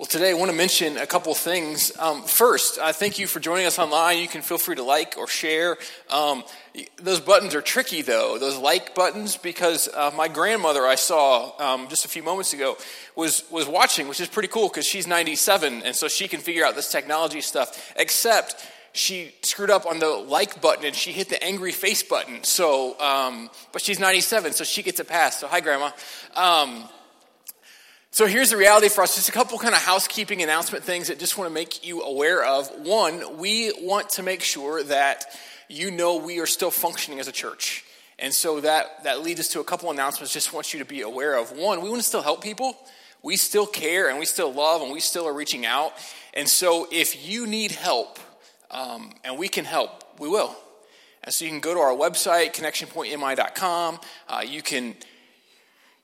Well, today I want to mention a couple things. Um, first, I thank you for joining us online. You can feel free to like or share. Um, those buttons are tricky, though, those like buttons, because uh, my grandmother I saw um, just a few moments ago was, was watching, which is pretty cool because she's 97, and so she can figure out this technology stuff, except she screwed up on the like button and she hit the angry face button. So, um, but she's 97, so she gets a pass. So, hi, Grandma. So here's the reality for us. Just a couple kind of housekeeping announcement things that just want to make you aware of. One, we want to make sure that you know we are still functioning as a church. And so that, that leads us to a couple announcements just want you to be aware of. One, we want to still help people. We still care and we still love and we still are reaching out. And so if you need help um, and we can help, we will. And so you can go to our website, connectionpointmi.com. Uh, you can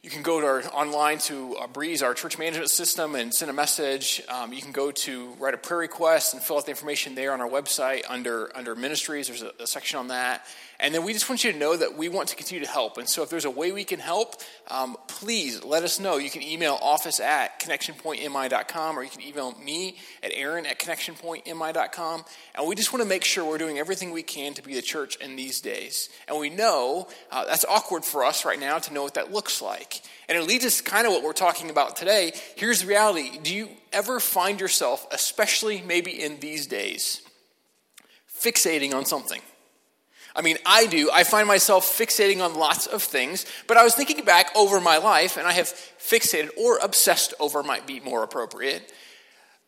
you can go to our, online to uh, Breeze, our church management system, and send a message. Um, you can go to write a prayer request and fill out the information there on our website under, under ministries. There's a, a section on that. And then we just want you to know that we want to continue to help. And so if there's a way we can help, um, please let us know. You can email office at connectionpointmi.com or you can email me at aaron at connectionpointmi.com. And we just want to make sure we're doing everything we can to be the church in these days. And we know uh, that's awkward for us right now to know what that looks like. And it leads us kind of what we're talking about today. Here's the reality. Do you ever find yourself, especially maybe in these days, fixating on something? I mean, I do. I find myself fixating on lots of things, but I was thinking back over my life, and I have fixated or obsessed over might be more appropriate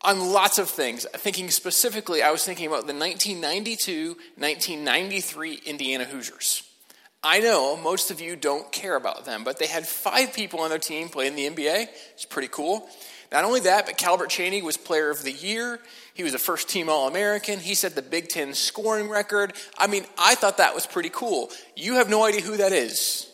on lots of things. Thinking specifically, I was thinking about the 1992 1993 Indiana Hoosiers. I know most of you don't care about them, but they had five people on their team playing in the NBA. It's pretty cool. Not only that, but Calbert Cheaney was player of the year. He was a first team All American. He set the Big Ten scoring record. I mean, I thought that was pretty cool. You have no idea who that is.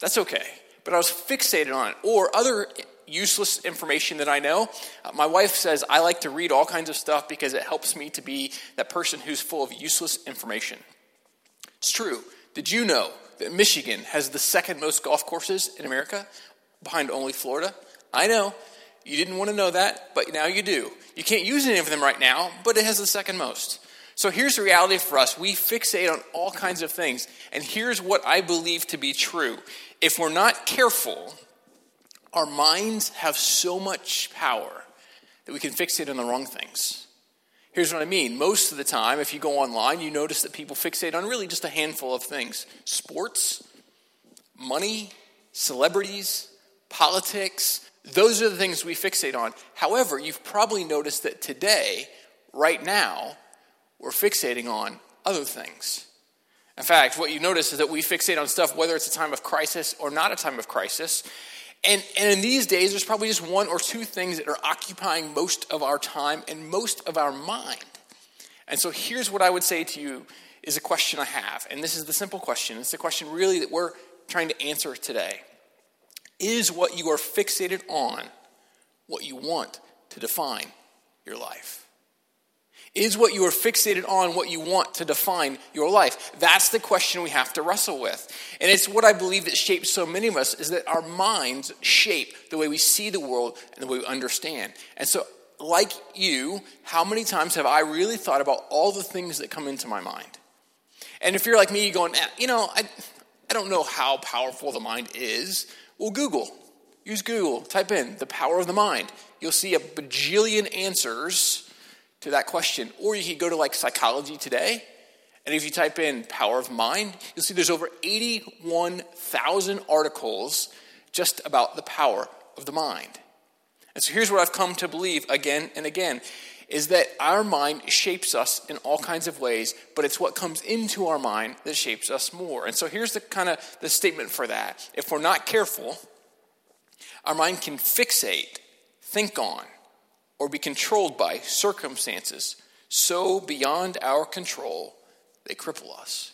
That's okay. But I was fixated on it. Or other useless information that I know. Uh, my wife says I like to read all kinds of stuff because it helps me to be that person who's full of useless information. It's true. Did you know that Michigan has the second most golf courses in America, behind only Florida? I know. You didn't want to know that, but now you do. You can't use any of them right now, but it has the second most. So here's the reality for us. We fixate on all kinds of things. And here's what I believe to be true. If we're not careful, our minds have so much power that we can fixate on the wrong things. Here's what I mean. Most of the time, if you go online, you notice that people fixate on really just a handful of things sports, money, celebrities, politics, those are the things we fixate on. However, you've probably noticed that today, right now, we're fixating on other things. In fact, what you notice is that we fixate on stuff whether it's a time of crisis or not a time of crisis. And, and in these days, there's probably just one or two things that are occupying most of our time and most of our mind. And so here's what I would say to you is a question I have. And this is the simple question. It's the question really that we're trying to answer today. Is what you are fixated on what you want to define your life? Is what you are fixated on what you want to define your life? That's the question we have to wrestle with. And it's what I believe that shapes so many of us is that our minds shape the way we see the world and the way we understand. And so, like you, how many times have I really thought about all the things that come into my mind? And if you're like me, going, eh, you know, I, I don't know how powerful the mind is, well, Google. Use Google. Type in the power of the mind. You'll see a bajillion answers to that question. Or you could go to like Psychology Today, and if you type in power of mind, you'll see there's over 81,000 articles just about the power of the mind. And so here's what I've come to believe again and again is that our mind shapes us in all kinds of ways, but it's what comes into our mind that shapes us more. And so here's the kind of the statement for that. If we're not careful, our mind can fixate, think on, or be controlled by circumstances so beyond our control they cripple us.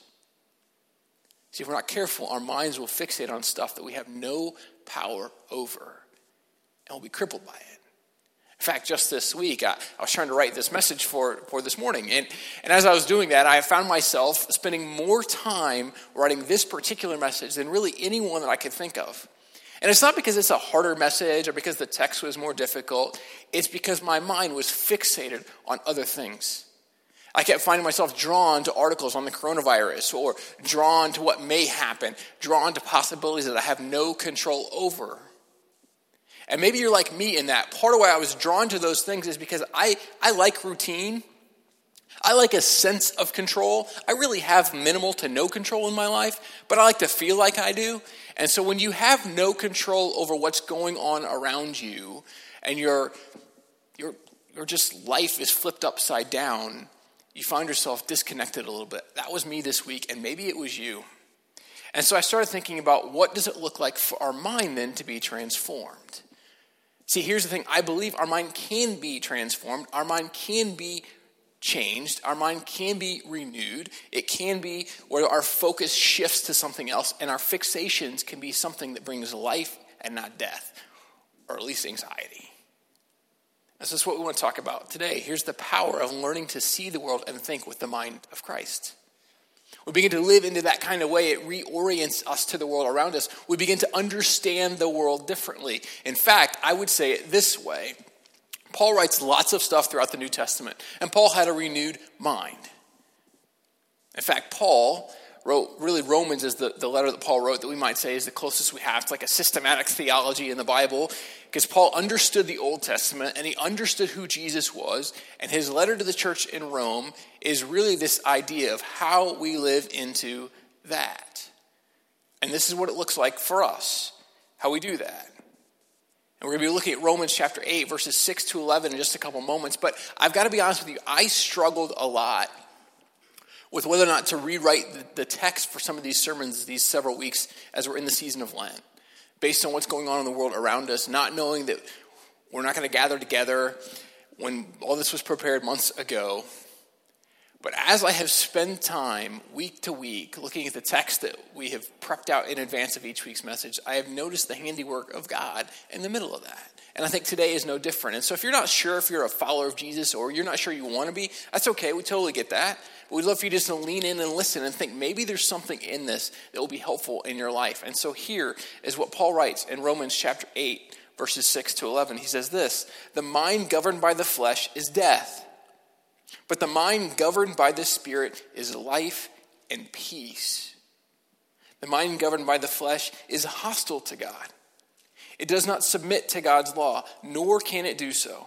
See, if we're not careful, our minds will fixate on stuff that we have no power over, and we'll be crippled by it. In fact, just this week, I, I, was trying to write this message for, for this morning. And, and as I was doing that, I found myself spending more time writing this particular message than really anyone that I could think of. And it's not because it's a harder message or because the text was more difficult. It's because my mind was fixated on other things. I kept finding myself drawn to articles on the coronavirus or drawn to what may happen, drawn to possibilities that I have no control over. And maybe you're like me in that. Part of why I was drawn to those things is because I, I like routine. I like a sense of control. I really have minimal to no control in my life, but I like to feel like I do. And so when you have no control over what's going on around you and your, your, your just life is flipped upside down, you find yourself disconnected a little bit. That was me this week, and maybe it was you. And so I started thinking about what does it look like for our mind then to be transformed? See, here's the thing I believe our mind can be transformed, our mind can be changed, our mind can be renewed. It can be where our focus shifts to something else, and our fixations can be something that brings life and not death, or at least anxiety. This is what we want to talk about today. Here's the power of learning to see the world and think with the mind of Christ. We begin to live into that kind of way, it reorients us to the world around us. We begin to understand the world differently. In fact, I would say it this way Paul writes lots of stuff throughout the New Testament, and Paul had a renewed mind. In fact, Paul wrote, really, Romans is the, the letter that Paul wrote that we might say is the closest we have to like a systematic theology in the Bible, because Paul understood the Old Testament and he understood who Jesus was, and his letter to the church in Rome is really this idea of how we live into that. And this is what it looks like for us, how we do that. And we're going to be looking at Romans chapter 8, verses 6 to 11 in just a couple moments. But I've got to be honest with you, I struggled a lot with whether or not to rewrite the, text for some of these sermons these several weeks as we're in the season of Lent, based on what's going on in the world around us, not knowing that we're not going to gather together when all this was prepared months ago. But as I have spent time week to week looking at the text that we have prepped out in advance of each week's message, I have noticed the handiwork of God in the middle of that. And I think today is no different. And so if you're not sure if you're a follower of Jesus or you're not sure you want to be, that's okay. We totally get that. We'd love for you just to lean in and listen and think maybe there's something in this that will be helpful in your life. And so here is what Paul writes in Romans chapter 8, verses 6 to 11. He says this The mind governed by the flesh is death, but the mind governed by the Spirit is life and peace. The mind governed by the flesh is hostile to God. It does not submit to God's law, nor can it do so.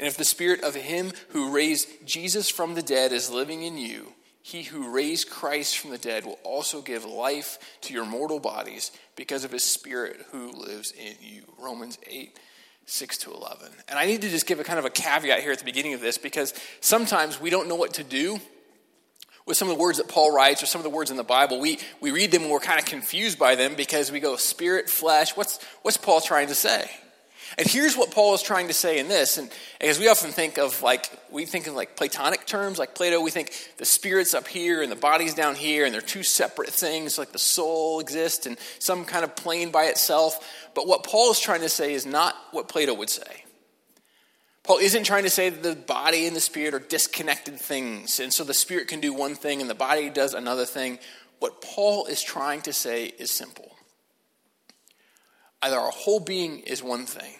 And if the spirit of him who raised Jesus from the dead is living in you, he who raised Christ from the dead will also give life to your mortal bodies because of his spirit who lives in you. Romans 8. 6 to 11. And I need to just give a kind of a caveat here at the beginning of this because sometimes we don't know what to do with some of the words that Paul writes or some of the words in the Bible. We, we read them and we're kind of confused by them because we go, spirit, flesh, what's, what's Paul trying to say? And here's what Paul is trying to say in this. And as we often think of like, we think in like Platonic terms, like Plato, we think the spirit's up here and the body's down here, and they're two separate things, like the soul exists in some kind of plane by itself. But what Paul is trying to say is not what Plato would say. Paul isn't trying to say that the body and the spirit are disconnected things, and so the spirit can do one thing and the body does another thing. What Paul is trying to say is simple either our whole being is one thing,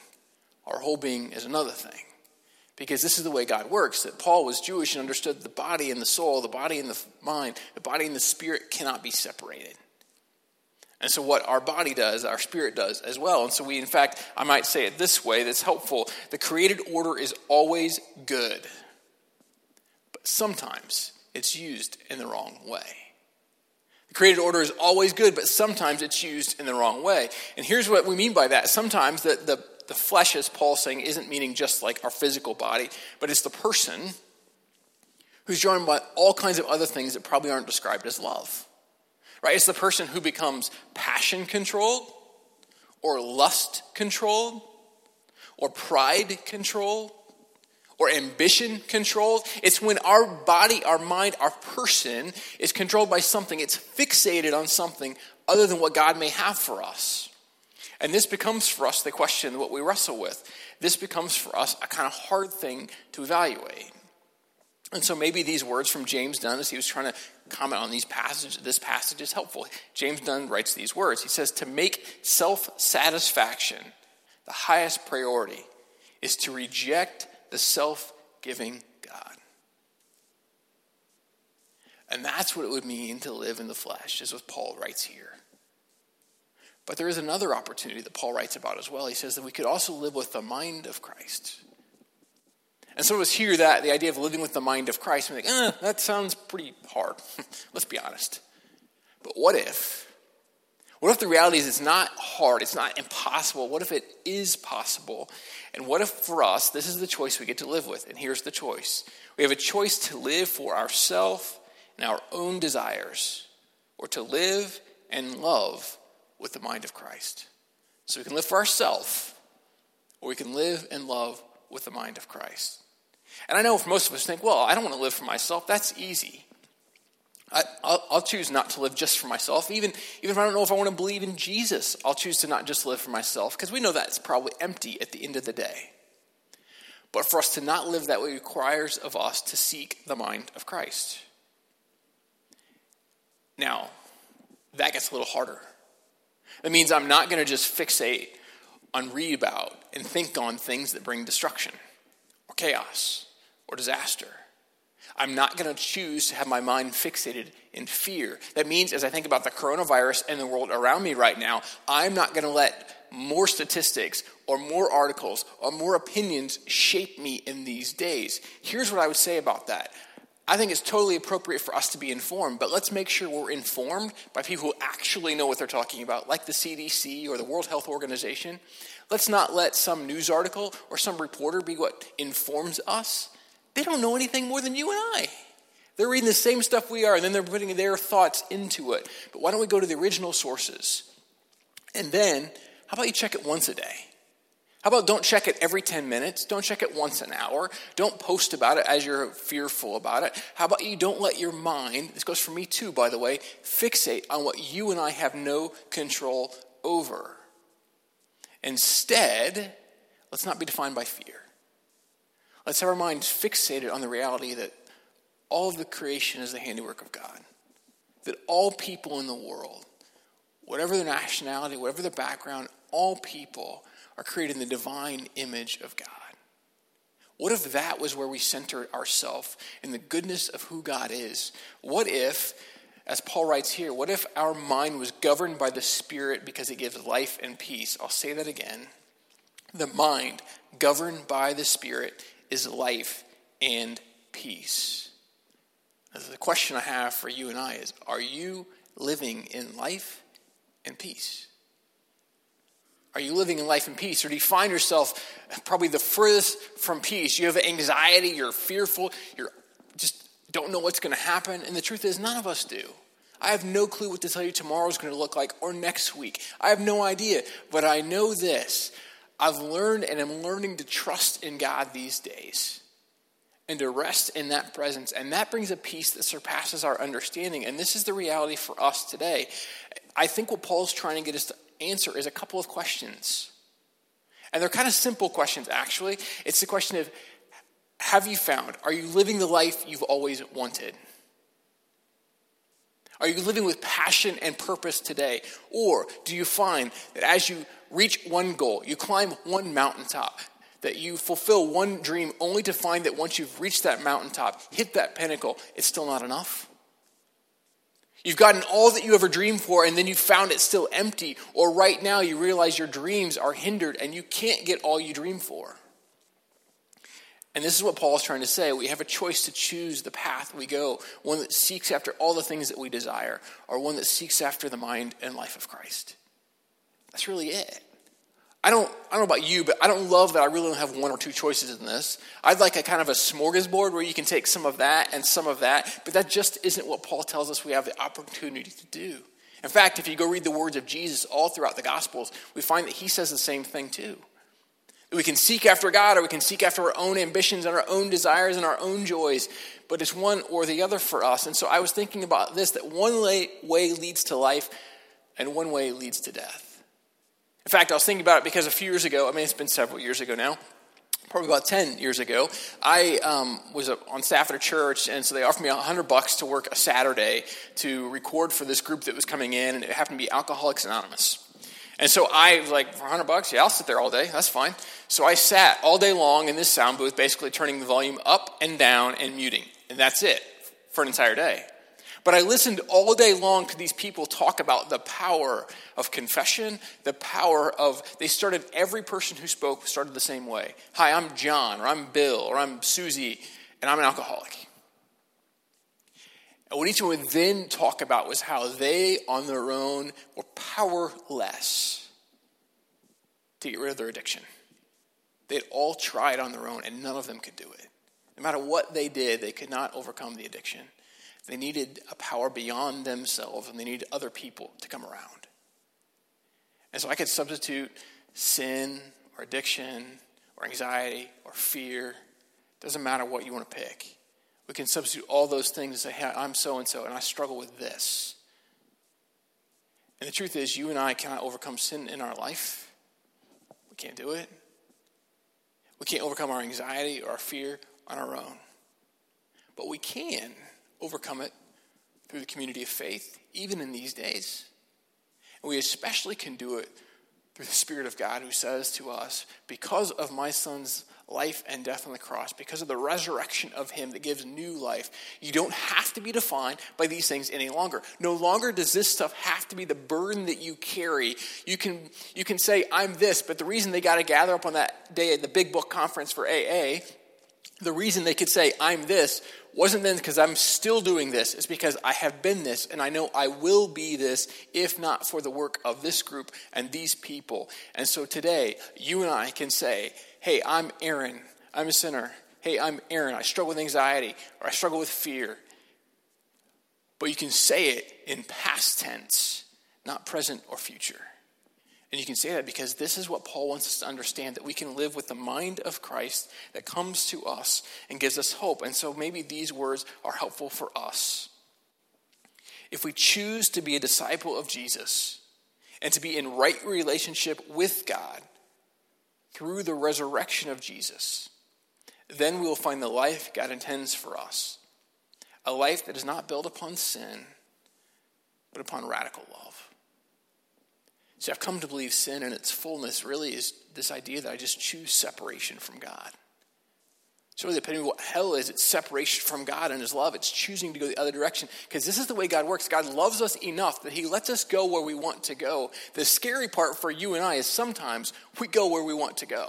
our whole being is another thing. Because this is the way God works. That Paul was Jewish and understood the body and the soul, the body and the mind, the body and the spirit cannot be separated. And so, what our body does, our spirit does as well. And so, we, in fact, I might say it this way that's helpful. The created order is always good, but sometimes it's used in the wrong way. The created order is always good, but sometimes it's used in the wrong way. And here's what we mean by that. Sometimes the, the, the flesh, as Paul's saying, isn't meaning just like our physical body, but it's the person who's joined by all kinds of other things that probably aren't described as love. Right? It's the person who becomes passion controlled or lust controlled or pride controlled or ambition controlled. It's when our body, our mind, our person is controlled by something. It's fixated on something other than what God may have for us. And this becomes for us the question what we wrestle with. This becomes for us a kind of hard thing to evaluate. And so maybe these words from James Dunn, as he was trying to comment on these passages, this passage is helpful. James Dunn writes these words. He says, To make self satisfaction the highest priority is to reject the self giving God. And that's what it would mean to live in the flesh, is what Paul writes here. But there is another opportunity that Paul writes about as well. He says that we could also live with the mind of Christ. And some of us hear that, the idea of living with the mind of Christ, and we think, eh, that sounds pretty hard. Let's be honest. But what if? What if the reality is it's not hard, it's not impossible? What if it is possible? And what if for us, this is the choice we get to live with? And here's the choice we have a choice to live for ourselves and our own desires, or to live and love with the mind of Christ. So we can live for ourselves, or we can live and love with the mind of Christ. And I know for most of us think, well, I don't want to live for myself. That's easy. I, will choose not to live just for myself. Even, even if I don't know if I want to believe in Jesus, I'll choose to not just live for myself because we know that's probably empty at the end of the day. But for us to not live that way requires of us to seek the mind of Christ. Now, that gets a little harder. That means I'm not going to just fixate on read about and think on things that bring destruction or chaos or disaster. I'm not going to choose to have my mind fixated in fear. That means, as I think about the coronavirus and the world around me right now, I'm not going to let more statistics or more articles or more opinions shape me in these days. Here's what I would say about that. I think it's totally appropriate for us to be informed, but let's make sure we're informed by people who actually know what they're talking about, like the CDC or the World Health Organization. Let's not let some news article or some reporter be what informs us. They don't know anything more than you and I. They're reading the same stuff we are, and then they're putting their thoughts into it. But why don't we go to the original sources? And then, how about you check it once a day? How about don't check it every 10 minutes? Don't check it once an hour. Don't post about it as you're fearful about it. How about you don't let your mind, this goes for me too, by the way, fixate on what you and I have no control over. Instead, let's not be defined by fear. Let's have our minds fixated on the reality that all of the creation is the handiwork of God. That all people in the world, whatever their nationality, whatever their background, all people are created in the divine image of God. What if that was where we centered ourselves in the goodness of who God is? What if, as Paul writes here, what if our mind was governed by the Spirit because it gives life and peace? I'll say that again. The mind governed by the Spirit is life and peace. The question I have for you and I is Are you living in life and peace? Are you living in life in peace? Or do you find yourself probably the furthest from peace? You have anxiety, you're fearful, you're just don't know what's going to happen. And the truth is, none of us do. I have no clue what to tell you tomorrow is going to look like or next week. I have no idea. But I know this I've learned and am learning to trust in God these days and to rest in that presence. And that brings a peace that surpasses our understanding. And this is the reality for us today. I think what Paul's trying to get us to answer is a couple of questions. And they're kind of simple questions, actually. It's the question of Have you found, are you living the life you've always wanted? Are you living with passion and purpose today? Or do you find that as you reach one goal, you climb one mountaintop, that you fulfill one dream only to find that once you've reached that mountaintop, hit that pinnacle, it's still not enough? You've gotten all that you ever dreamed for, and then you found it still empty. Or right now, you realize your dreams are hindered and you can't get all you dream for. And this is what Paul is trying to say. We have a choice to choose the path we go one that seeks after all the things that we desire, or one that seeks after the mind and life of Christ. That's really it. I don't, I don't know about you, but I don't love that I really don't have one or two choices in this. I'd like a kind of a smorgasbord where you can take some of that and some of that, but that just isn't what Paul tells us we have the opportunity to do. In fact, if you go read the words of Jesus all throughout the Gospels, we find that he says the same thing too. That We can seek after God or we can seek after our own ambitions and our own desires and our own joys, but it's one or the other for us. And so I was thinking about this that one way leads to life and one way leads to death. In fact, I was thinking about it because a few years ago, I mean, it's been several years ago now, probably about 10 years ago, I um, was on staff at a church, and so they offered me 100 bucks to work a Saturday to record for this group that was coming in, and it happened to be Alcoholics Anonymous. And so I was like, for 100 bucks, yeah, I'll sit there all day. That's fine. So I sat all day long in this sound booth, basically turning the volume up and down and muting. And that's it for an entire day. But I listened all day long to these people talk about the power of confession, the power of, they started, every person who spoke started the same way. Hi, I'm John, or I'm Bill, or I'm Susie, and I'm an alcoholic. And what each one would then talk about was how they, on their own, were powerless to get rid of their addiction. They had all tried on their own, and none of them could do it. No matter what they did, they could not overcome the addiction. They needed a power beyond themselves, and they needed other people to come around. And so I could substitute sin or addiction or anxiety or fear. Doesn't matter what you want to pick. We can substitute all those things and say, hey, I'm so and so, and I struggle with this. And the truth is, you and I cannot overcome sin in our life. We can't do it. We can't overcome our anxiety or our fear on our own. But we can overcome it through the community of faith, even in these days. And we especially can do it through the Spirit of God who says to us, Because of my son's life and death on the cross, because of the resurrection of him that gives new life, you don't have to be defined by these things any longer. No longer does this stuff have to be the burden that you carry. You can, you can say, I'm this, but the reason they got to gather up on that day at the big book conference for AA, the reason they could say, I'm this, wasn't then because I'm still doing this, it's because I have been this and I know I will be this if not for the work of this group and these people. And so today, you and I can say, hey, I'm Aaron, I'm a sinner. Hey, I'm Aaron, I struggle with anxiety or I struggle with fear. But you can say it in past tense, not present or future. And you can say that because this is what Paul wants us to understand that we can live with the mind of Christ that comes to us and gives us hope. And so maybe these words are helpful for us. If we choose to be a disciple of Jesus and to be in right relationship with God through the resurrection of Jesus, then we will find the life God intends for us a life that is not built upon sin, but upon radical love. See, I've come to believe sin in its fullness really is this idea that I just choose separation from God. It's really epitome of what hell is. It's separation from God and His love. It's choosing to go the other direction. Because this is the way God works. God loves us enough that He lets us go where we want to go. The scary part for you and I is sometimes we go where we want to go.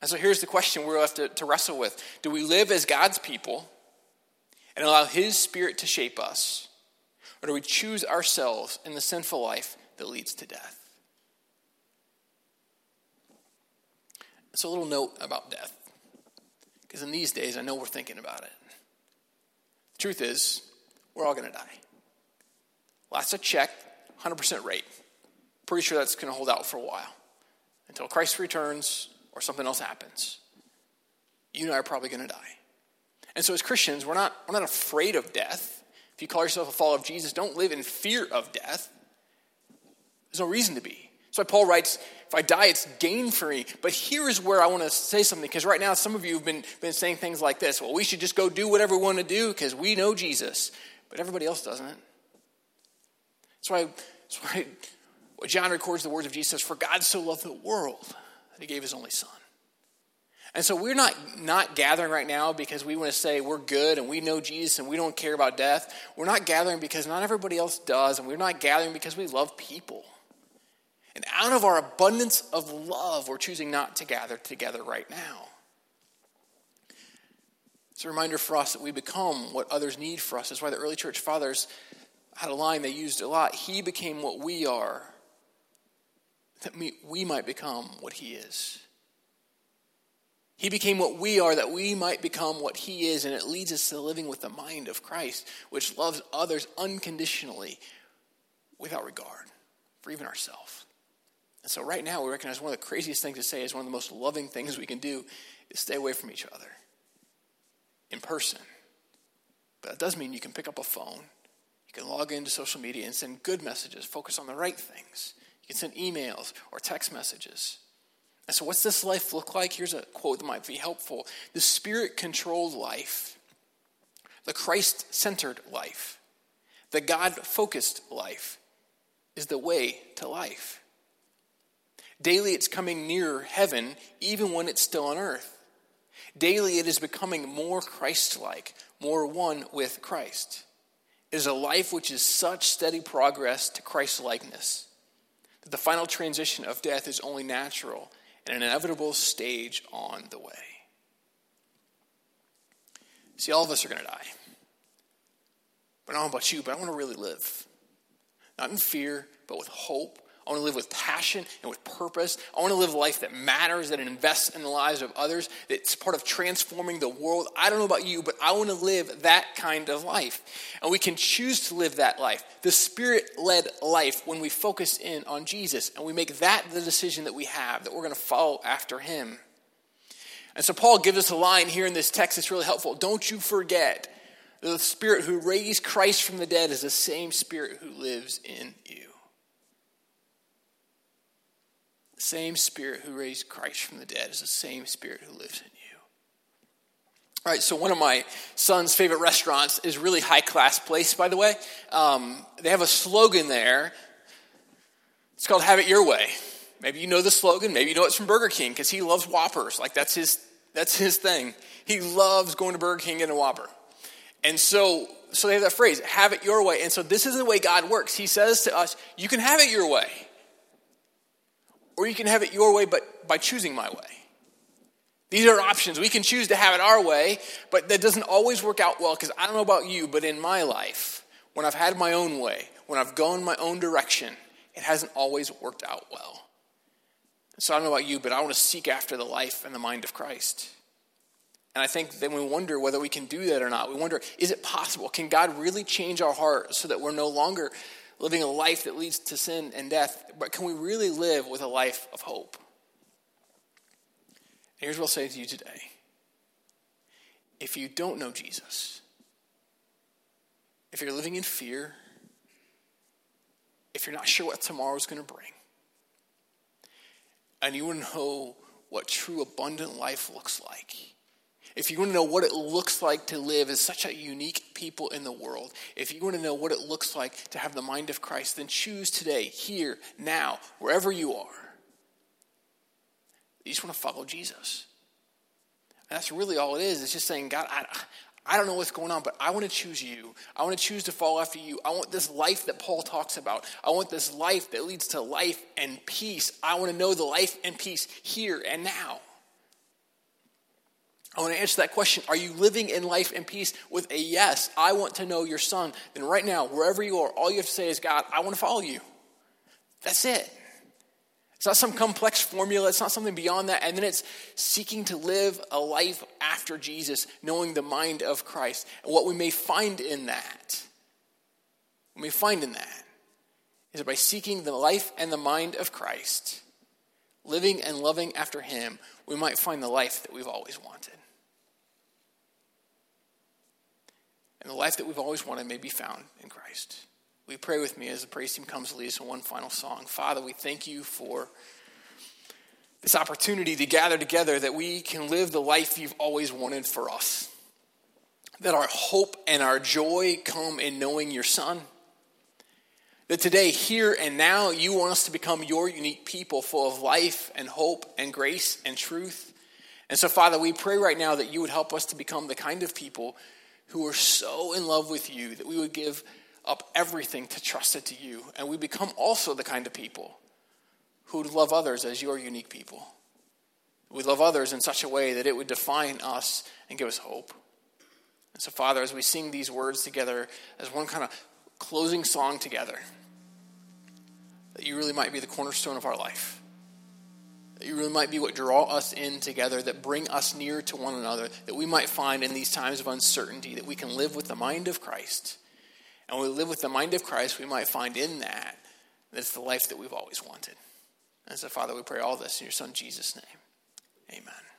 And so here's the question we're left to, to wrestle with Do we live as God's people and allow His Spirit to shape us? Or do we choose ourselves in the sinful life that leads to death? It's a little note about death. Because in these days, I know we're thinking about it. The truth is, we're all going to die. Last I checked, 100% rate. Pretty sure that's going to hold out for a while until Christ returns or something else happens. You and I are probably going to die. And so, as Christians, we're not, we're not afraid of death. If you call yourself a follower of Jesus, don't live in fear of death. There's no reason to be. That's why Paul writes, if I die, it's gain for me. But here is where I want to say something, because right now some of you have been, been saying things like this. Well, we should just go do whatever we want to do because we know Jesus. But everybody else doesn't. That's why, that's why John records the words of Jesus, for God so loved the world that he gave his only son. And so we're not, not gathering right now because we want to say we're good and we know Jesus and we don't care about death. We're not gathering because not everybody else does, and we're not gathering because we love people. And out of our abundance of love, we're choosing not to gather together right now. It's a reminder for us that we become what others need for us. That's why the early church fathers had a line they used a lot He became what we are, that we might become what He is. He became what we are that we might become what he is, and it leads us to living with the mind of Christ, which loves others unconditionally without regard for even ourselves. And so right now, we recognize one of the craziest things to say is one of the most loving things we can do is stay away from each other in person. But that does mean you can pick up a phone, you can log into social media and send good messages, focus on the right things. You can send emails or text messages. And so, what's this life look like? Here's a quote that might be helpful The spirit controlled life, the Christ centered life, the God focused life is the way to life. Daily, it's coming nearer heaven, even when it's still on earth. Daily, it is becoming more Christ like, more one with Christ. It is a life which is such steady progress to Christ likeness that the final transition of death is only natural and an inevitable stage on the way. See, all of us are going to die. But I don't know about you, but I want to really live. Not in fear, but with hope I want to live with passion and with purpose. I want to live a life that matters, that invests in the lives of others, that's part of transforming the world. I don't know about you, but I want to live that kind of life. And we can choose to live that life, the spirit led life, when we focus in on Jesus and we make that the decision that we have, that we're going to follow after him. And so Paul gives us a line here in this text that's really helpful. Don't you forget the spirit who raised Christ from the dead is the same spirit who lives in you. Same Spirit who raised Christ from the dead is the same Spirit who lives in you. All right, so one of my son's favorite restaurants is really high class place, by the way. Um, they have a slogan there. It's called "Have It Your Way." Maybe you know the slogan. Maybe you know it's from Burger King because he loves Whoppers. Like that's his that's his thing. He loves going to Burger King and a Whopper. And so, so they have that phrase, "Have it your way." And so this is the way God works. He says to us, "You can have it your way." Or you can have it your way, but by choosing my way. These are options. We can choose to have it our way, but that doesn't always work out well because I don't know about you, but in my life, when I've had my own way, when I've gone my own direction, it hasn't always worked out well. So I don't know about you, but I want to seek after the life and the mind of Christ. And I think then we wonder whether we can do that or not. We wonder, is it possible? Can God really change our heart so that we're no longer living a life that leads to sin and death, but can we really live with a life of hope? And here's what I'll say to you today. If you don't know Jesus, if you're living in fear, if you're not sure what tomorrow is going to bring, and you want to know what true abundant life looks like, if you want to know what it looks like to live as such a unique people in the world, if you want to know what it looks like to have the mind of Christ, then choose today, here, now, wherever you are. You just want to follow Jesus. And that's really all it is. It's just saying, God, I, I don't know what's going on, but I want to choose you. I want to choose to follow after you. I want this life that Paul talks about. I want this life that leads to life and peace. I want to know the life and peace here and now. I want to answer that question. Are you living in life and peace with a yes? I want to know your son. Then, right now, wherever you are, all you have to say is, God, I want to follow you. That's it. It's not some complex formula, it's not something beyond that. And then it's seeking to live a life after Jesus, knowing the mind of Christ. And what we may find in that, what we find in that, is that by seeking the life and the mind of Christ, living and loving after Him, we might find the life that we've always wanted. And the life that we've always wanted may be found in Christ. We pray with me as the praise team comes to lead us in one final song. Father, we thank you for this opportunity to gather together that we can live the life you've always wanted for us. That our hope and our joy come in knowing your Son. That today, here and now, you want us to become your unique people full of life and hope and grace and truth. And so, Father, we pray right now that you would help us to become the kind of people who are so in love with you that we would give up everything to trust it to you. And we become also the kind of people who would love others as your unique people. We love others in such a way that it would define us and give us hope. And so, Father, as we sing these words together as one kind of closing song together, that you really might be the cornerstone of our life you really might be what draw us in together, that bring us near to one another, that we might find in these times of uncertainty that we can live with the mind of Christ. And when we live with the mind of Christ, we might find in that that it's the life that we've always wanted. And so, Father, we pray all this in your Son Jesus' name. Amen.